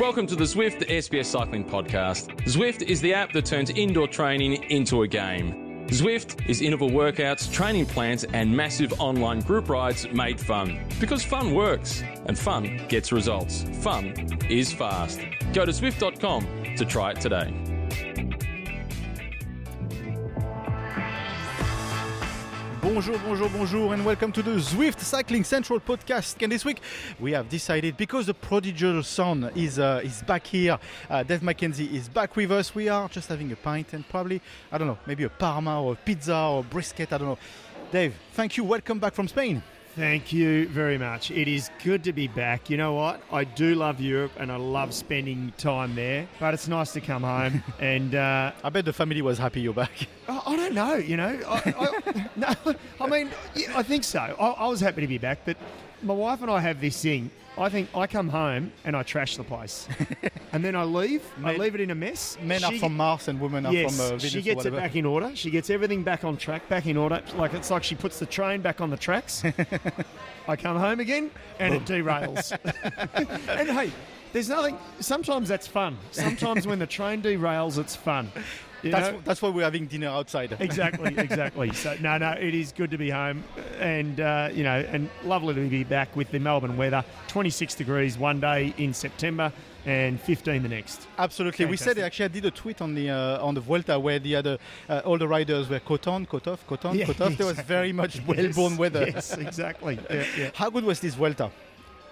Welcome to the Zwift SBS Cycling Podcast. Zwift is the app that turns indoor training into a game. Zwift is interval workouts, training plans, and massive online group rides made fun. Because fun works, and fun gets results. Fun is fast. Go to Zwift.com to try it today. Bonjour, bonjour, bonjour, and welcome to the Zwift Cycling Central podcast. And this week we have decided because the prodigal son is uh, is back here, uh, Dave McKenzie is back with us. We are just having a pint and probably I don't know, maybe a parma or a pizza or a brisket. I don't know. Dave, thank you. Welcome back from Spain. Thank you very much. It is good to be back. You know what? I do love Europe and I love spending time there, but it's nice to come home. and uh, I bet the family was happy you're back. I, I don't know. You know, I, I, no, I mean, yeah, I think so. I, I was happy to be back, but my wife and I have this thing. I think I come home and I trash the place, and then I leave. I leave it in a mess. Men are She- from Mars and women are Yes, from uh, Venus she or gets it whatever. back in order. She gets everything back on track, back in order. Like it's like she puts the train back on the tracks. I come home again and it derails. and hey, there's nothing. Sometimes that's fun. Sometimes when the train derails, it's fun. You That's, know? that's why we're having dinner outside. exactly, exactly. So no, no, it is good to be home, and uh, you know, and lovely to be back with the Melbourne weather. 26 degrees one day in September, and 15 the next. Absolutely. We said actually I did a tweet on the uh, on the Vuelta where the other uh, all the riders were coat on, coat off, coat on, Yeah, off. There was very much Melbourne Yes, weather. Yes, exactly. Yeah, yeah. How good was this Vuelta?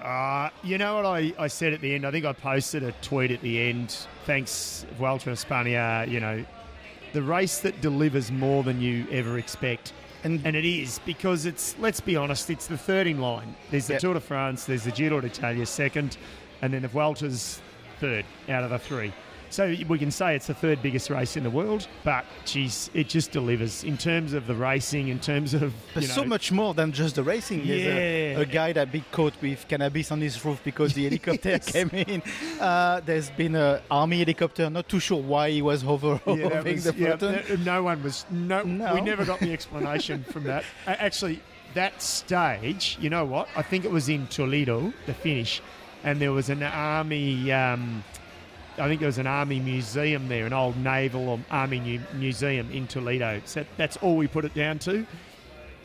Uh, you know what I, I said at the end? I think I posted a tweet at the end. Thanks, Vuelta Espana. You know, the race that delivers more than you ever expect. And- And, it is because it's, let's be honest, it's the third in line. There's the Yep. Tour de France, there's the Giro d'Italia second, and then the Vuelta's third out of the three. So we can say it's the third biggest race in the world, but geez, it just delivers in terms of the racing, in terms of. But you so know, much more than just the racing. There's a, Yeah. a guy that been caught with cannabis on his roof because the helicopter came in. Uh, there's been an army helicopter. Not too sure why he was over Yeah, hovering was- the yeah, no one was. No, No. we never got the explanation from that. Actually, that stage, you know what? I think it was in Toledo, the finish, and there was an army. Um, I think there was an army museum there, an old naval or army mu- museum in Toledo. So that's all we put it down to.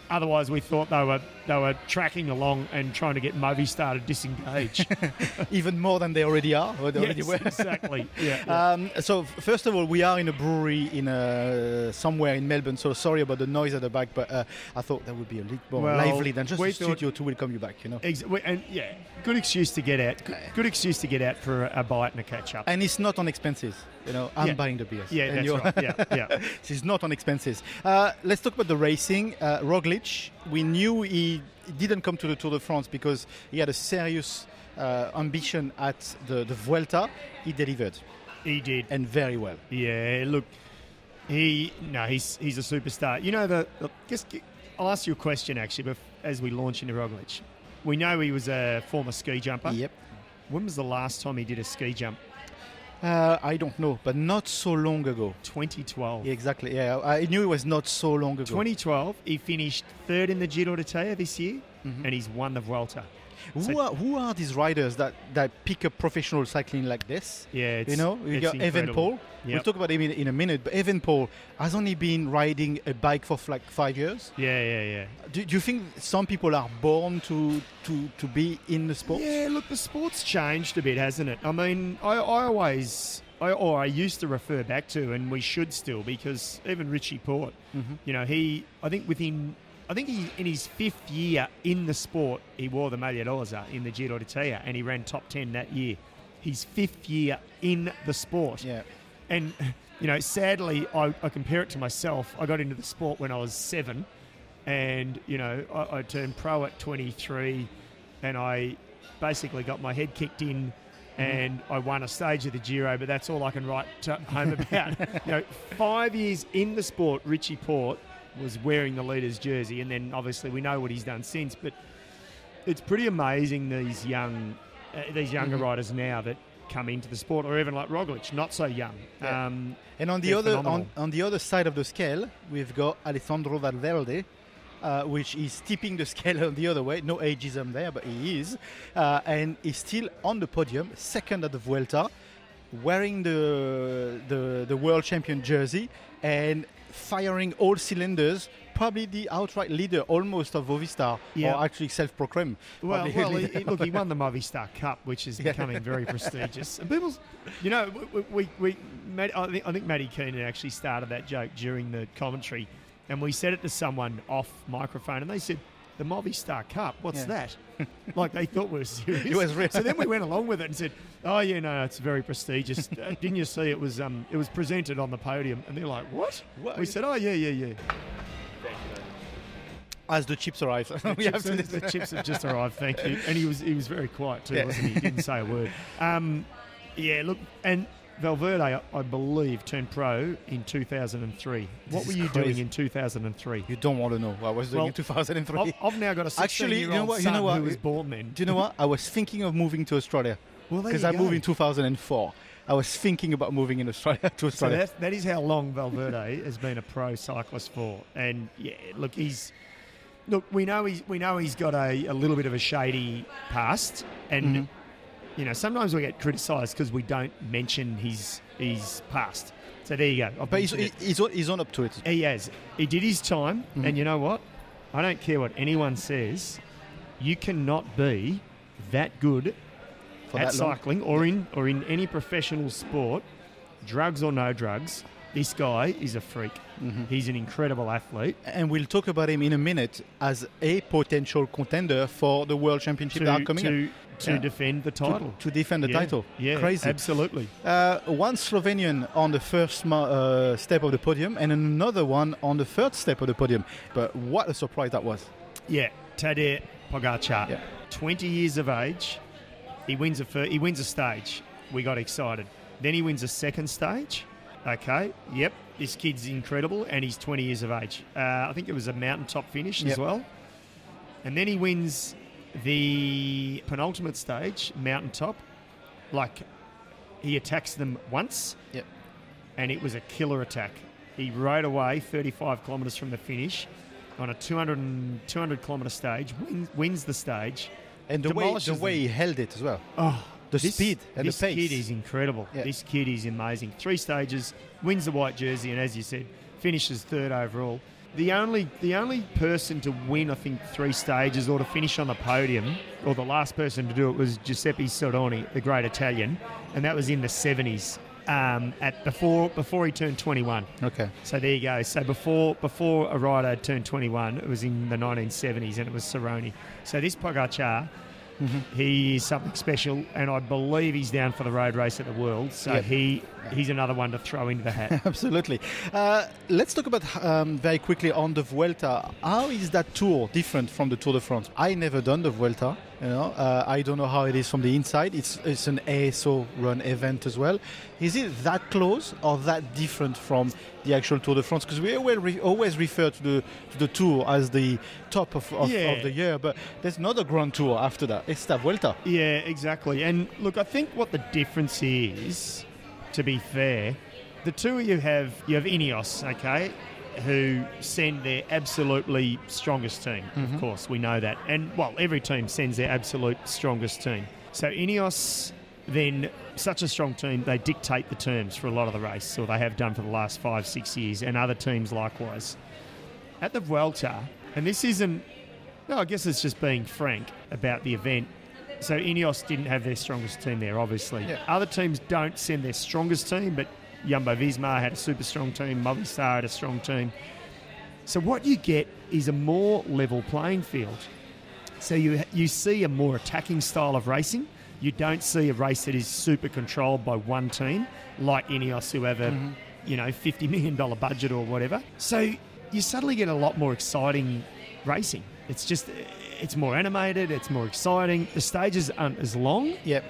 Otherwise, we thought they were they were tracking along and trying to get Movistar to disengage. Even more than they already are. Or they already were. exactly. Yeah. yeah. Um, so first of all, we are in a brewery in uh, somewhere in Melbourne. So sorry about the noise at the back, but uh, I thought that would be a little more Well, lively than just a studio to welcome you back. You know. Ex- and yeah, good excuse to get out. Good, good excuse to get out for a, a bite and a catch up. And it's not on expenses. You know, I'm Yeah. buying the beers. Yeah, And that's right. Yeah, yeah. It's not on expenses. Uh, let's talk about the racing. Uh, Roglic, we knew he, didn't come to the Tour de France because he had a serious uh, ambition at the, the Vuelta. He delivered, He did. and very well. Yeah, look, he no, he's he's a superstar. You know the. the just, I'll ask you a question actually, as we launch into Roglic. We know he was a former ski jumper. Yep. When was the last time he did a ski jump? Uh, I don't know, but not so long ago. 2012. Yeah, exactly. Yeah, I knew it was not so long ago. 2012, he finished third in the Giro d'Italia this year, and he's won the Vuelta. Who So- are who are these riders that, that pick up professional cycling like this? Yeah, it's, you know, we it's got Evan. Paul. We'll talk about him in, in a minute. But Evenepoel has only been riding a bike for like five years. Yeah, yeah, yeah. Do, do you think some people are born to to, to be in the sport? Yeah, look, the sport's changed a bit, hasn't it? I mean, I, I always, I, or I used to refer back to, and we should still, because even Richie Porte, mm-hmm. you know, he, I think within, I think he, in his fifth year in the sport, he wore the Maglia Rosa in the Giro d'Italia, and he ran top 10 that year. His fifth year in the sport. Yeah. And, you know, sadly, I, I compare it to myself. I got into the sport when I was seven, and, you know, I, I turned pro at 23, and I basically got my head kicked in. Mm-hmm. And I won a stage of the Giro, but that's all I can write to home about. you know, five years in the sport, Richie Porte was wearing the leader's jersey, and then obviously we know what he's done since. But it's pretty amazing these young, uh, these younger Mm-hmm. riders now that come into the sport, or even like Roglic, not so young. Yeah. Um, And on the other on, on the other side of the scale, we've got Alejandro Valverde. uh, which is tipping the scale the other way. No ageism there, but he is. Uh, and he's still on the podium, second at the Vuelta, wearing the, the, the world champion jersey and firing all cylinders. Probably the outright leader almost of Movistar, Yeah. or actually self proclaimed. Well, well he, he- look, he won the Movistar Cup, which is Yeah. becoming very prestigious. And people's, you know, we, we, we Matt, I think, I think Matty Keenan actually started that joke during the commentary, and we said it to someone off microphone, and they said, "The Movistar Cup, what's Yeah. that?" like they thought we were serious. It was real. So then we went along with it and said, "Oh yeah, no, it's very prestigious. Uh, Didn't you see it was um, it was presented on the podium?" And they're like, "What?" What? We said, "Oh yeah, yeah, yeah." As the chips arrive, The chips, have, the chips have just arrived. Thank you. And he was he was very quiet too, Yeah. wasn't he? He didn't say a word. Um, yeah, look, and Valverde, I, believe, turned pro in 2003. What This were is you doing in 2003? You don't want to know what I was doing Well, in 2003. I've, I've now got a 16 Actually, year you know old what- you know what? who was born then. Do you know what? I was thinking of moving to Australia because I go. moved in 2004. I was thinking about moving in Australia to So Australia. that, that is how long Valverde has been a pro cyclist for. And yeah, look, he's look. We know he's we know he's got a, a little bit of a shady past, and Mhm. You know sometimes we get criticised because we don't mention his his past. So there you go. I've but he's, he's, on, he's on up to it. he has. He did his time, Mhm. and you know what? I don't care what anyone says. You cannot be that good For at that cycling or in or in any professional sport, drugs or no drugs. This guy is a freak. Mhm. He's an incredible athlete. And we'll talk about him in a minute as a potential contender for the World Championship To, that are coming up. To, to defend the title. To, defend the title. Yeah, Crazy. absolutely. Uh, one Slovenian on the first uh, step of the podium and another one on the third step of the podium. But what a surprise that was. Yeah, Tadej Pogacar, Yeah. 20 years of age. He wins a fir- he wins a stage. We got excited. Then he wins a second stage. Okay, yep, this kid's incredible, and he's 20 years of age. Uh, I think it was a mountaintop finish Yep. as well. And then he wins the penultimate stage, mountaintop. Like he attacks them once, Yep. and it was a killer attack. He rode away 35 kilometres from the finish on a 200, 200 kilometre stage, wins, wins the stage. And the way, the way he held it as well. Oh, The speed and the this pace. kid is incredible. This kid is amazing. Three stages, wins the white jersey, and as you said, finishes third overall. The only the only person to win, I think, three stages or to finish on the podium, or the last person to do it was Giuseppe Saronni, the great Italian, and that was in the seventies. Um, at before before he turned twenty one. Okay. So there you go. So before before a rider turned 21, it was in the 1970s, and it was Saronni. So this Pogacar, he is something special, and I believe he's down for the road race at the World. So Yep. he he's another one to throw into the hat. Absolutely. Uh, let's talk about um, very quickly on the Vuelta. How is that tour different from the Tour de France? I never done the Vuelta. You know, uh, I don't know how it is from the inside. It's it's an ASO run event as well. Is it that close or that different from the actual Tour de France? Because we always, re- always refer to the to the Tour as the top of, of, Yeah. of the year, but there's not a Grand Tour after that. It's the Vuelta. yeah, exactly. And look, I think what the difference is, to be fair, the two you have you have Ineos, okay, who send their absolutely strongest team. Of mm-hmm. course, we know that, and well, every team sends their absolute strongest team. So Ineos, then such a strong team, they dictate the terms for a lot of the race, or they have done for the last five, six years, and other teams likewise. At the Vuelta, and this isn't. No, I guess it's just being frank about the event. So Ineos didn't have their strongest team there, obviously. Yeah. Other teams don't send their strongest team, but Jumbo Visma had a super strong team, Movistar had a strong team. So what you get is a more level playing field. So you you see a more attacking style of racing. You don't see a race that is super controlled by one team, like Ineos, who have a mm-hmm. you know fifty million dollar budget or whatever. So you suddenly get a lot more exciting racing. It's just it's more animated. It's more exciting. The stages aren't as long Yep.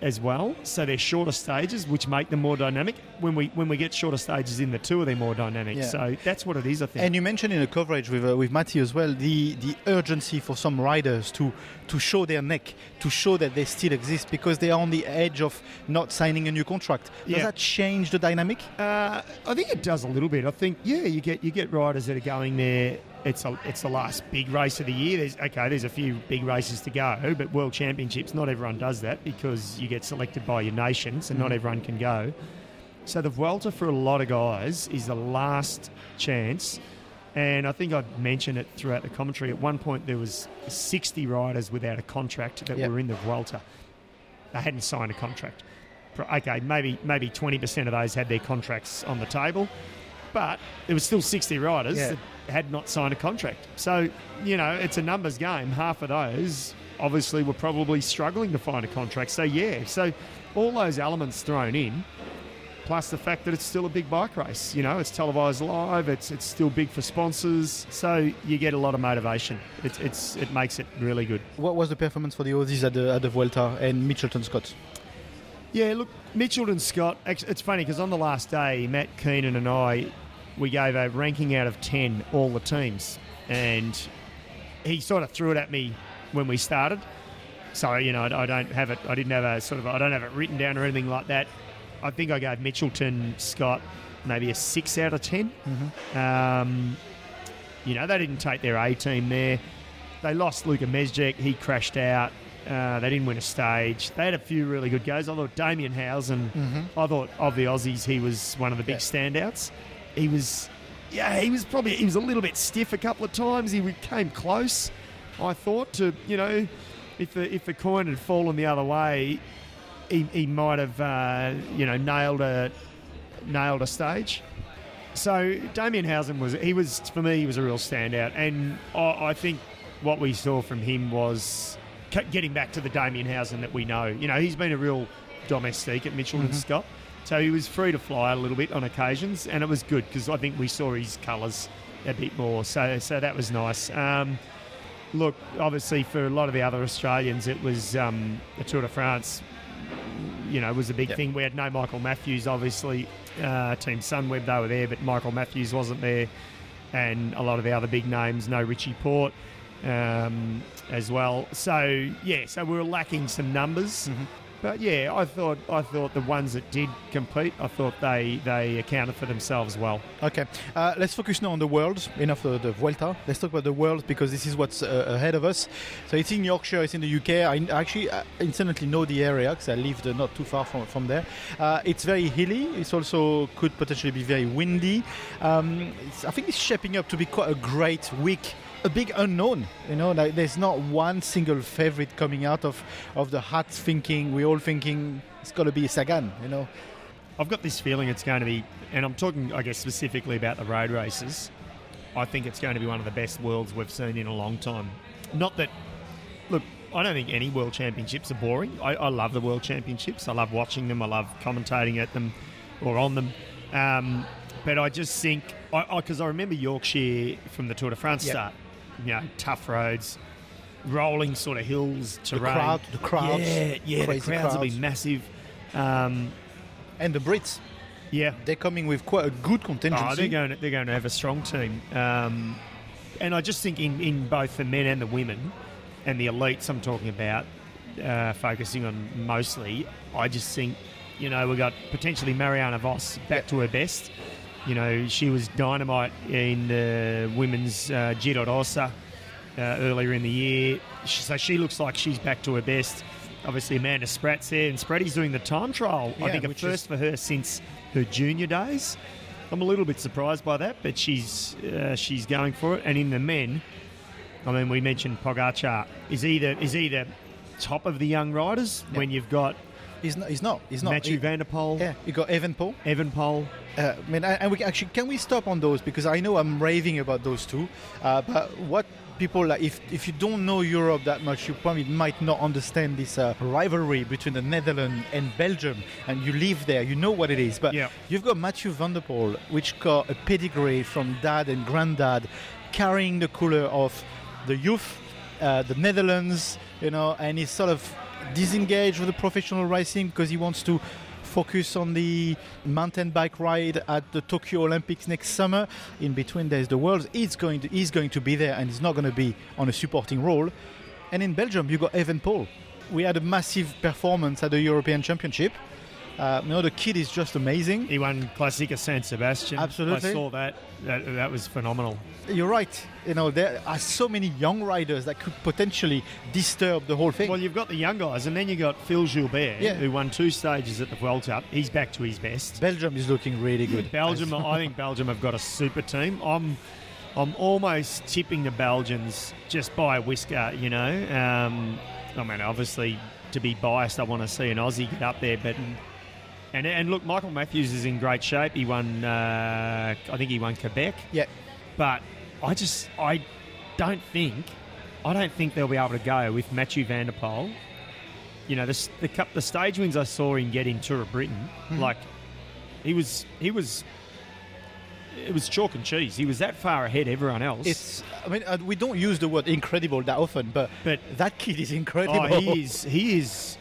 As well, so they're shorter stages, which make them more dynamic. When we when we get shorter stages in the tour, they're more dynamic. Yeah. So that's what it is, I think. And you mentioned in the coverage with uh, with Matthew as well the the urgency for some riders to to show their neck, to show that they still exist because they are on the edge of not signing a new contract. Does Yeah. that change the dynamic? Uh, I think it does a little bit. I think yeah, you get you get riders that are going there it's a, it's the last big race of the year. There's okay, there's a few big races to go, but World Championships, not everyone does that because you get selected by your nations, and not Mhm. everyone can go. So the Vuelta for a lot of guys is the last chance, and I think I mentioned it throughout the commentary. At one point, there was 60 riders without a contract that Yep. were in the Vuelta. They hadn't signed a contract. Okay, maybe maybe 20% of those had their contracts on the table, but there was still 60 riders Yeah. that had not signed a contract. So, you know, it's a numbers game. Half of those obviously were probably struggling to find a contract. So, yeah, so all those elements thrown in, plus the fact that it's still a big bike race. You know, it's televised live, it's, it's still big for sponsors. So, you get a lot of motivation. It's, it's, it makes it really good. What was the performance for the Aussies at the, at the Vuelta and Mitchelton Scott? Yeah, look, Mitchelton Scott. It's funny because on the last day, Matt Keenan and I, we gave a ranking out of ten all the teams, and he sort of threw it at me when we started. So you know, I, I don't have it. I didn't have a sort of. I don't have it written down or anything like that. I think I gave Mitchelton Scott maybe a six out of 10 Um, you know, they didn't take their A team there. They lost Luka Mezgec. He crashed out. Uh, they didn't win a stage. They had a few really good goes. I thought Damien Howson, I thought of the Aussies, he was one of the big Yeah. standouts. He was, yeah, he was probably, he was a little bit stiff a couple of times. He came close, I thought, to, you know, if the, if the coin had fallen the other way, he, he might have, uh, you know, nailed a, nailed a stage. So Damien Howson was he was for me he was a real standout, and I, I think what we saw from him was getting back to the Damien Howson that we know. You know, he's been a real domestique at Mitchelton Scott, so he was free to fly a little bit on occasions, and it was good because I think we saw his colours a bit more. So so that was nice. Um, look, obviously for a lot of the other Australians, it was um, the Tour de France. You know, was a big Yep. thing. We had no Michael Matthews, obviously. Uh, Team Sunweb, they were there, but Michael Matthews wasn't there, and a lot of the other big names, no Richie Porte um, as well. So yeah, so we were lacking some numbers. But yeah, I thought I thought the ones that did compete, I thought they they accounted for themselves well. Okay, uh, let's focus now on the Worlds. Enough of the Vuelta. Let's talk about the Worlds because this is what's uh, ahead of us. So it's in Yorkshire, it's in the UK. I actually uh, incidentally know the area because I lived uh, not too far from, from there. Uh, it's very hilly. It's also could potentially be very windy. Um, I think it's shaping up to be quite a great week. A big unknown, you know. Like there's not one single favorite coming out of of the hat. Thinking We're all thinking it's got to be Sagan, you know. I've got this feeling it's going to be, and I'm talking, I guess, specifically about the road races. I think it's going to be one of the best worlds we've seen in a long time. Not that, look, I don't think any world championships are boring. I, I love the world championships. I love watching them. I love commentating at them or on them. Um, but I just think, because I, 'cause I remember Yorkshire from the Tour de France Yep. start, you know, tough roads, rolling sort of hills, The terrain. crowd, the crowds, yeah, yeah, the crazy crowds will be massive. Um, and the Brits. yeah, They're coming with quite a good contingency. Oh, they're going. To, they're going to have a strong team, um, and I just think in, in both the men and the women, and the elites I'm talking about, uh, focusing on mostly. I just think, you know, we've got potentially Marianne Vos back to her best. You know, she was dynamite in the women's uh, Giro Rosa uh, earlier in the year, so she looks like she's back to her best. Obviously, Amanda Spratt's there, and Spratty's doing the time trial. I think a which is- first for her since her junior days. I'm a little bit surprised by that, but she's uh, she's going for it. And in the men, I mean, we mentioned Pogacar is either is either top of the young riders Yeah. when you've got He's not. He's not. He's not. Mathieu He- Van Der Poel, Yeah, you got Evenepoel. Evan Poel. Uh, I mean, and we actually can we stop on those because I know I'm raving about those two. Uh, but what people like, if if you don't know Europe that much, you probably might not understand this uh, rivalry between the Netherlands and Belgium. And you live there, you know what it is. But Yeah. you've got Mathieu Van Der Poel, which got a pedigree from dad and granddad, carrying the colour of the youth, uh, the Netherlands, you know, and he's sort of disengaged with the professional racing because he wants to focus on the mountain bike ride at the Tokyo Olympics next summer. In between, there's the Worlds. He's going to he's going to be there, and he's not going to be on a supporting role. And in Belgium, you got Evenepoel. We had a massive performance at the European Championship. Uh, you know, the kid is just amazing. He won Classica San Sebastian. Absolutely. I saw that. That, that was phenomenal. You're right. You know, there are so many young riders that could potentially disturb the whole thing. Well, you've got the young guys, and then you've got Phil Gilbert, Yeah. who won two stages at the Vuelta. He's back to his best. Belgium is looking really good. Belgium, I think Belgium have got a super team. I'm, I'm almost tipping the Belgians just by a whisker. You know, um, I mean, obviously to be biased, I want to see an Aussie get up there, but. And, and look, Michael Matthews is in great shape. He won, uh, I think he won Quebec. Yeah. But I just, I don't think, I don't think they'll be able to go with Mathieu Van der Poel. You know, the, the cup, the stage wins I saw him get in Tour of Britain, Mm-hmm. like he was, he was, it was chalk and cheese. He was that far ahead everyone else. It's. I mean, uh, we don't use the word incredible that often, but But- that kid is incredible. Oh, he is. He is.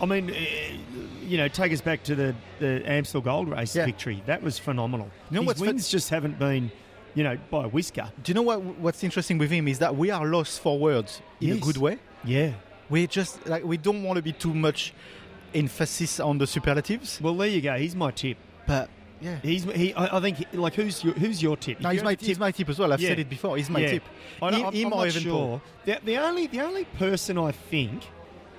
I mean, eh, you know, take us back to the, the Amstel Gold Race Yeah. victory. That was phenomenal. You know His what's fa- wins just haven't been, you know, by a whisker. Do you know what? What's interesting with him is that we are lost for words in a good way. Yeah. We just like we don't want to be too much emphasis on the superlatives, Well, there you go. He's my tip. but yeah. He's he. I I think he- like who's your who's your tip? No, he's my, to he's my tip as well. I've Yeah. said it before. He's my Yeah. tip. I Him- I'm, him I'm not sure. The, the only the only person I think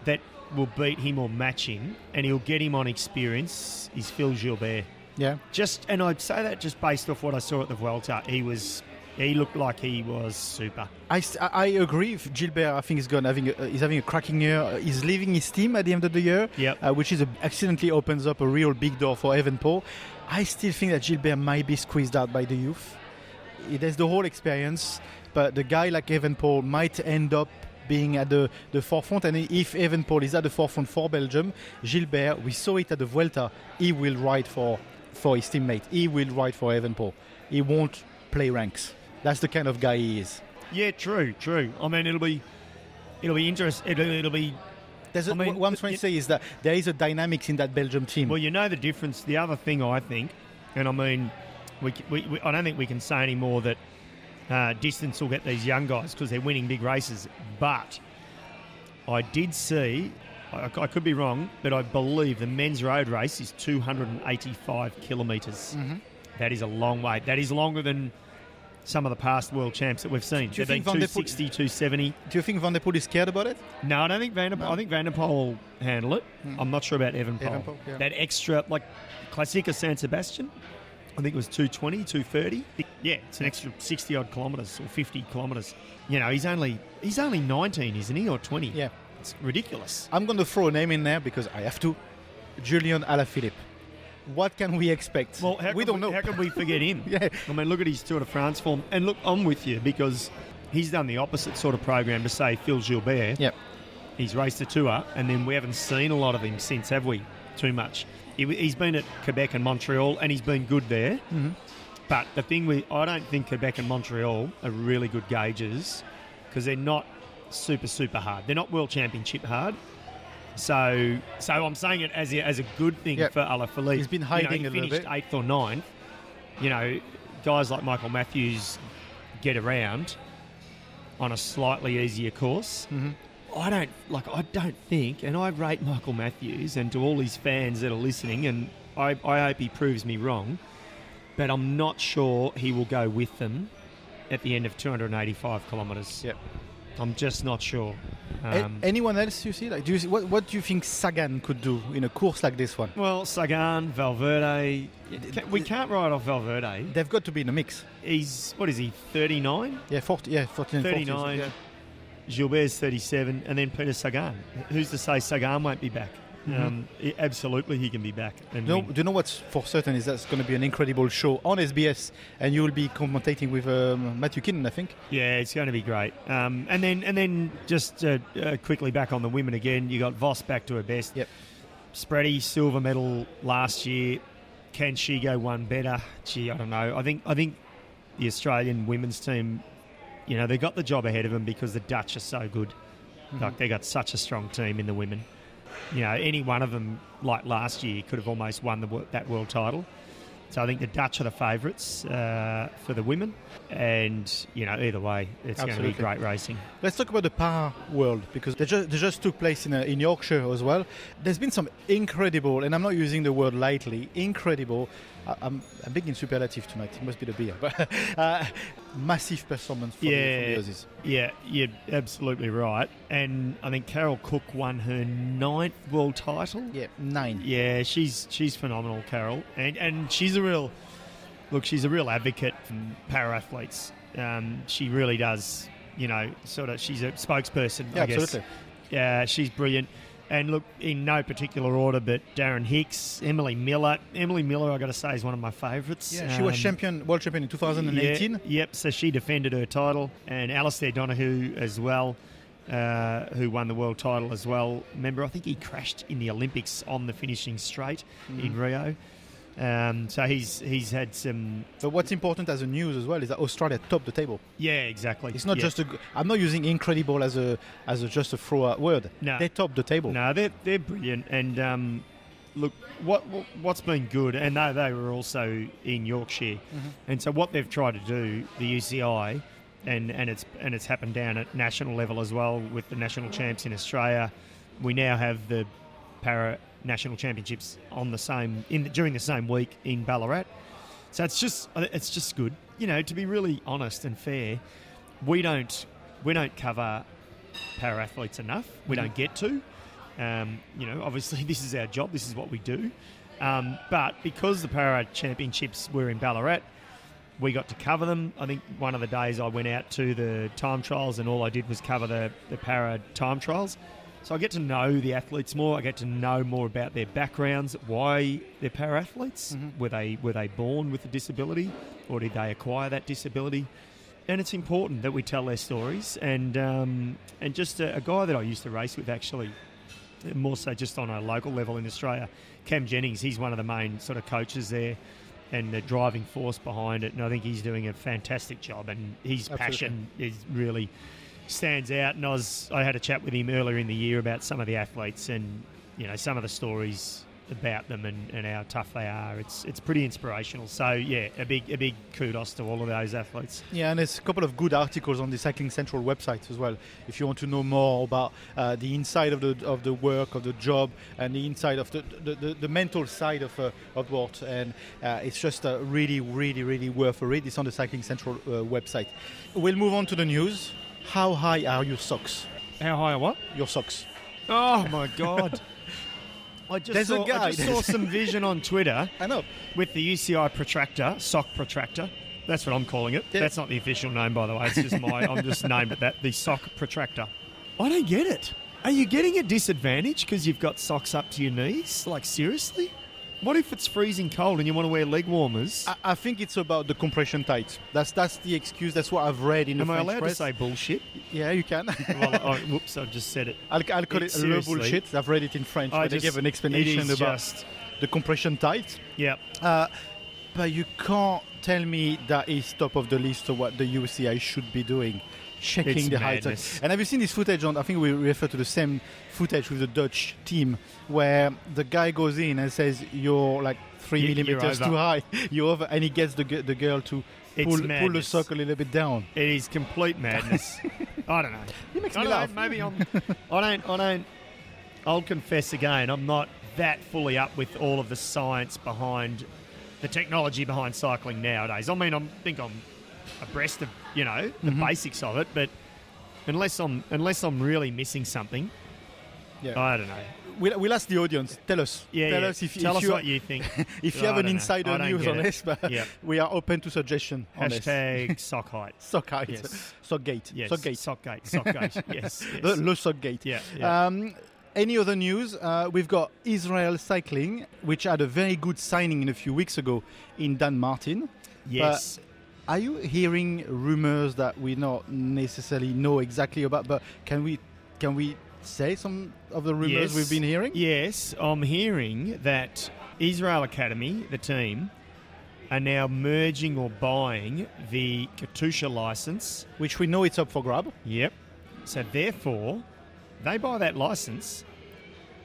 that will beat him or match him, and he'll get him on experience, is Phil Gilbert. Yeah. Just and I'd say that just based off what I saw at the Vuelta, he was he looked like he was super. I, I agree. With Gilbert, I think, is going having a, he's having a cracking year. Uh, He's leaving his team at the end of the year, Yep. uh, which is a, accidentally opens up a real big door for Evenepoel. I still think that Gilbert might be squeezed out by the youth. He- There's the whole experience, but the guy like Evenepoel might end up being at the, the forefront. And if Evenepoel is at the forefront for Belgium, Gilbert, we saw it at the Vuelta, he will ride for, for his teammate. He will ride for Evenepoel. He won't play ranks. That's the kind of guy he is. Yeah, true, true. I mean, it'll be it'll be interesting. It'll, it'll be There's a, I mean, what I'm trying to say is that there is a dynamics in that Belgium team. Well, you know the difference. The other thing I think, and I mean, we, we, we I don't think we can say anymore that uh, distance will get these young guys because they're winning big races. But I did see, I, I could be wrong, but I believe the men's road race is 285 kilometres. Mm-hmm. That is a long way. That is longer than some of the past world champs that we've seen. Do you They've been think Van der Poel- 260, 270. Do you think Van der Poel is scared about it? No, I don't think Van der, I think Van der Poel will handle it. I'm not sure about Evenepoel, yeah. That extra, like Classica San Sebastian, I think it was 220, 230. Yeah, it's an extra 60 odd kilometres or 50 kilometres. You know, he's only he's only 19, isn't he, or 20? Yeah. It's ridiculous. I'm going to throw a name in there because I have to. Julian Alaphilippe. What can we expect? Well, how we don't know. How can we forget him? Yeah. I mean, look at his Tour de France form. And look, I'm with you because he's done the opposite sort of program to say Phil Gilbert. Yep. He's raced a tour, and then we haven't seen a lot of him since, have we? Too much. He, he's been at Quebec and Montreal, and he's been good there. Mm-hmm. But the thing we, I don't think Quebec and Montreal are really good gauges because they're not super super hard. They're not world championship hard. So, so I'm saying it as a, as a good thing Yep. for Alaphilippe. He's been You know, hiding he a little finished bit. eighth or ninth. You know, guys like Michael Matthews get around on a slightly easier course. Mm-hmm. I don't like. I don't think, and I rate Michael Matthews, and to all his fans that are listening, and I, I hope he proves me wrong, but I'm not sure he will go with them at the end of 285 kilometres. Yep. I'm just not sure. A- Um, anyone else you see? Like, do you see, what, what do you think Sagan could do in a course like this one? well, Sagan, Valverde, ca- we can't write off Valverde. They've got to be in the mix. He's what is he? 39. Yeah, 40, yeah, 14 and 14, 39. yeah. Gilbert's 37, and then Peter Sagan. Who's to say Sagan won't be back? Um, absolutely, he can be back. And Do you, know, do you know what's for certain is that's going to be an incredible show on SBS, and you will be commentating with um, Matthew Keenan, I think. Yeah, it's going to be great. Um, and then and then just uh, uh, quickly back on the women again. You got Vos back to her best. Yep. Spratty silver medal last year. Can she go one better? Gee, I don't know. I think I think the Australian women's team, you know, they got the job ahead of them because the Dutch are so good. Like they got such a strong team in the women. You know, any one of them, like last year, could have almost won the, that world title. So I think the Dutch are the favourites uh, for the women, and you know either way, it's going to be great racing. Let's talk about the para world because they just, they just took place in, uh, in Yorkshire as well. There's been some incredible, and I'm not using the word lightly, incredible. I'm, I'm big in superlative tonight. It must be the beer, but uh, massive performance from, the, from the Yeah. Aussies. Yeah, you're absolutely right. And I think Carol Cooke won her ninth world title. Yeah, nine. Yeah, she's she's phenomenal, Carol, and and she's a real look. She's a real advocate for para athletes. Um, she really does, you know, sort of. She's a spokesperson. Yeah, I guess. absolutely. Yeah, she's brilliant. And look, in no particular order, but Darren Hicks, Emily Miller. Emily Miller, I got to say, is one of my favourites. Yeah, she was Um, champion, world champion in 2018. yeah, yep, so she defended her title, and Alistair Donohoe as well, uh, who won the world title as well. Remember, I think he crashed in the Olympics on the finishing straight in Rio. Um, so he's he's had some. But what's important as a news as well is that Australia topped the table. Yeah, exactly. It's not Yeah. just a. I'm not using incredible as a as a just a throw out word. No. They topped the table. No, they're they're brilliant, and um, look what, what what's been good, and they they were also in Yorkshire, and so what they've tried to do, the UCI, and and it's and it's happened down at national level as well with the national champs in Australia. We now have the para national championships on the same in during the same week in Ballarat. So it's just it's just good, you know. To be really honest and fair, we don't we don't cover para athletes enough. We don't get to. Um, you know, obviously this is our job. This is what we do. Um, but because the para championships were in Ballarat, we got to cover them. I think one of the days I went out to the time trials and all I did was cover the, the para time trials. So I get to know the athletes more. I get to know more about their backgrounds, why they're para athletes. Were they were they born with a disability, or did they acquire that disability? And it's important that we tell their stories. And um, and just a, a guy that I used to race with actually, more so just on a local level in Australia, Cam Jennings. He's one of the main sort of coaches there. And the driving force behind it, and I think he's doing a fantastic job. And his Absolutely. passion is really stands out. And I was I had a chat with him earlier in the year about some of the athletes and you know some of the stories about them and, and how tough they are. It's it's pretty inspirational. So yeah, a big a big kudos to all of those athletes. Yeah, and there's a couple of good articles on the Cycling Central website as well. If you want to know more about uh, the inside of the of the work of the job and the inside of the the, the, the mental side of uh, of what, and uh, it's just uh, really, really, really worth a read. It's on the Cycling Central uh, website. We'll move on to the news. How high are your socks? How high? Are what? Your socks. Oh my god! I just There's a saw, guy- I just saw some vision on Twitter I know. with the UCI protractor, sock protractor. That's what I'm calling it. Yeah. That's not the official name, by the way. It's just my. I'm just named it that. The sock protractor. I don't get it. Are you getting a disadvantage because you've got socks up to your knees? Like seriously? What if it's freezing cold and you want to wear leg warmers? I, I think it's about the compression tight. That's that's the excuse. That's what I've read in Am the I French allowed press. to say bullshit? Yeah, you can. well, I, whoops, I've just said it. I'll, I'll call it It's a little bullshit. I've read it in French, I but they just- give an explanation about just- the compression tight. Yeah. Uh, but you can't tell me that is top of the list of what the UCI should be doing, checking It's the madness. And have you seen this footage on? I think we refer to the same footage with the Dutch team, where the guy goes in and says you're like three You- millimeters too high, you're over, and he gets the the girl to pull, pull the sock a little bit down. It is complete madness. I don't know. He makes I me don't know, maybe I'm. I don't. I don't. I'll confess again. I'm not that fully up with all of the science behind the technology behind cycling nowadays. I mean, I think I'm abreast of you know the Mm-hmm. basics of it, but unless I'm unless I'm really missing something, Yeah. I don't know. We'll, we'll ask the audience. Tell us. Yeah, Tell yeah. us if, Tell if us you what you think. if you have an insider news on this, but Yeah. we are open to suggestion. Hashtag sock height. Sock height. Yes. Sock gate. Yes. Sock gate. Sockgate. Sockgate. yes. yes. The, the sock gate. Yeah, yeah. Um, any other news? Uh, we've got Israel Cycling, which had a very good signing in a few weeks ago in Dan Martin. yes. Are you hearing rumors that we not necessarily know exactly about? But can we can we say some of the rumors Yes. we've been hearing? Yes, I'm hearing that Israel Academy, the team, are now merging or buying the Katusha license. Which we know it's up for grab. Yep. So therefore, they buy that license.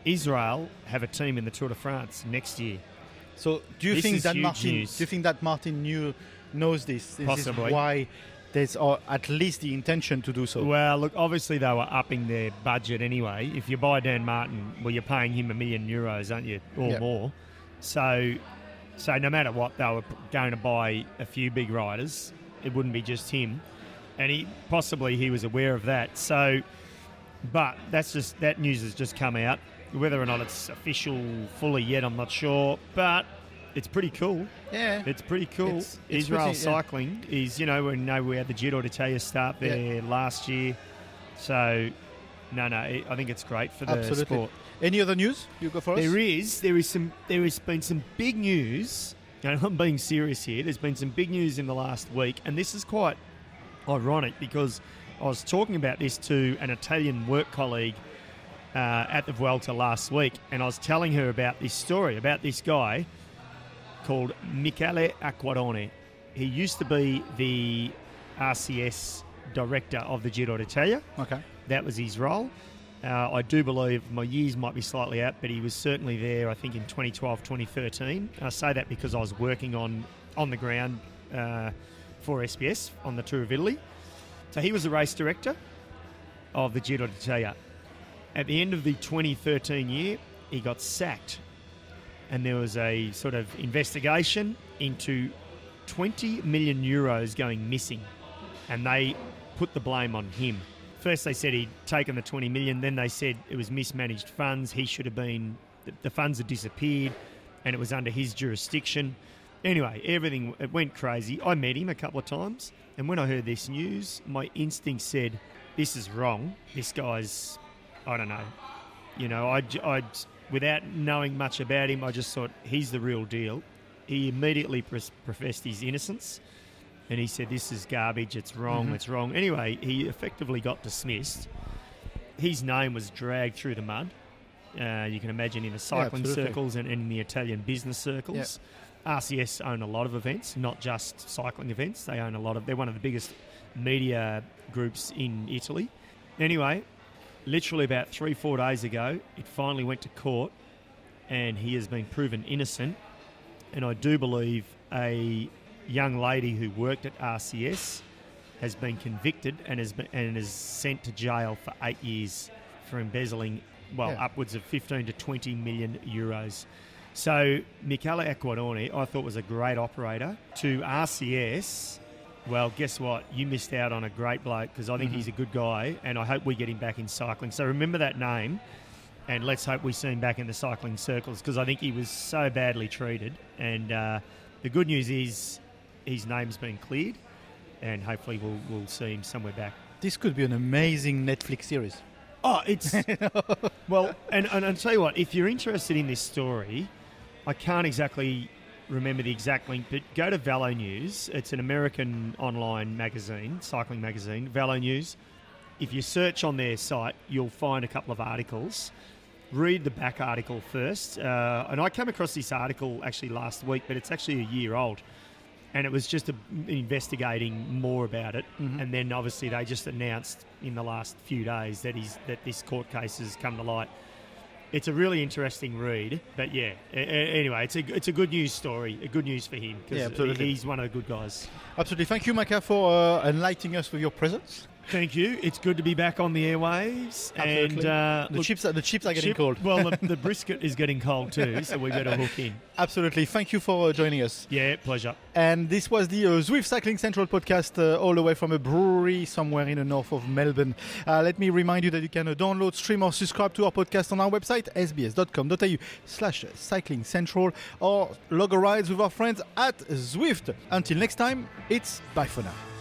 Israel have a team in the Tour de France next year. So do you This think that Martin? news. Do you think that Martin knew knows this? This Possibly. is why there's at least the intention to do so. Well, look, obviously they were upping their budget anyway. If you buy Dan Martin, well, you're paying him a million euros, aren't you, or Yep. more? So, so no matter what, they were going to buy a few big riders. It wouldn't be just him, and he possibly he was aware of that. So, but that's just that news has just come out. Whether or not it's official fully yet, I'm not sure, but it's pretty cool. yeah. It's pretty cool. It's- it's Israel pretty- yeah. Cycling is, you know, we know we had the Giro d'Italia start Yeah. there last year. So, no, no, I I think it's great for the Absolutely. sport. Any other news you go for us? There is, there is some, there has been some big news. And I'm being serious here. There's been some big news in the last week, and this is quite ironic because I was talking about this to an Italian work colleague uh, at the Vuelta last week, and I was telling her about this story about this guy called Michele Acquarone. He used to be the RCS director of the Giro d'Italia. Okay. That was his role. Uh, I do believe my years might be slightly out, but he was certainly there, I think, in 2012, 2013. I say that because I was working on, on the ground uh, for SBS on the Tour of Italy. So he was the race director of the Giro d'Italia. At the end of the 2013 year, he got sacked, and there was a sort of investigation into 20 million euros going missing, and they put the blame on him. First, they said he'd taken the 20 million. Then they said it was mismanaged funds. He should have been. The, funds had disappeared, and it was under his jurisdiction. Anyway, everything it went crazy. I met him a couple of times, and when I heard this news, my instinct said, "This is wrong. This guy's, I don't know, you know, I, I without knowing much about him, I just thought he's the real deal. He immediately professed his innocence, and he said, "This is garbage. It's wrong. Mhm. It's wrong." Anyway, he effectively got dismissed. His name was dragged through the mud. Uh, you can imagine in the cycling absolutely. circles and, and in the Italian business circles. RCS own a lot of events, not just cycling events. They own a lot of. They're one of the biggest media groups in Italy. Anyway, literally about three, four days ago, it finally went to court, and he has been proven innocent. And I do believe a young lady who worked at RCS has been convicted and has been, and is sent to jail for eight years for embezzling, well, Yeah. upwards of 15 to 20 million euros. So Michele Acquarone, I thought was a great operator. To RCS, well, guess what? You missed out on a great bloke because I think Mhm. he's a good guy, and I hope we get him back in cycling. So remember that name, and let's hope we see him back in the cycling circles because I think he was so badly treated. And uh, the good news is his name's been cleared, and hopefully we'll, we'll see him somewhere back. This could be an amazing Netflix series. Oh, it's well, and, and I'll tell you what. If you're interested in this story, I can't exactly remember the exact link, but go to Velo News. It's an American online magazine, cycling magazine, Velo News. If you search on their site, you'll find a couple of articles. Read the back article first, uh, and I came across this article actually last week, but it's actually a year old, and it was just a, investigating more about it. Mhm. And then obviously they just announced in the last few days that he's that this court case has come to light. It's a really interesting read, but yeah. a- a- Anyway, it's a it's a good news story. A good news for him Yeah, because absolutely. he's one of the good guys. Absolutely. Thank you, Macca, for uh, enlightening us with your presence. Thank you. It's good to be back on the airwaves. And uh, The look, chips, are, the chips are getting chip- cold. Well, the, the brisket is getting cold too, so we better hook in. Absolutely. Thank you for uh, joining us. Yeah, pleasure. And this was the uh, Zwift Cycling Central podcast, uh, all the way from a brewery somewhere in the north of Melbourne. Uh, let me remind you that you can uh, download, stream, or subscribe to our podcast on our website, sbs.com.au slash cycling central, or log a ride with our friends at Zwift. Until next time, it's bye for now.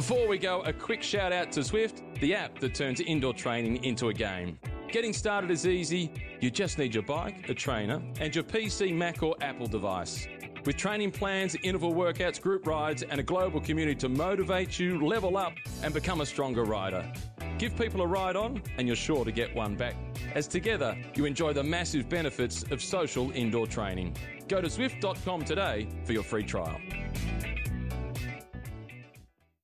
Before we go, a quick shout out to Zwift, the app that turns indoor training into a game. Getting started is easy. You just need your bike, a trainer, and your PC, Mac, or Apple device. With training plans, interval workouts, group rides, and a global community to motivate you, level up, and become a stronger rider. Give people a ride on, and you're sure to get one back. As together, you enjoy the massive benefits of social indoor training. Go to zwift.com today for your free trial.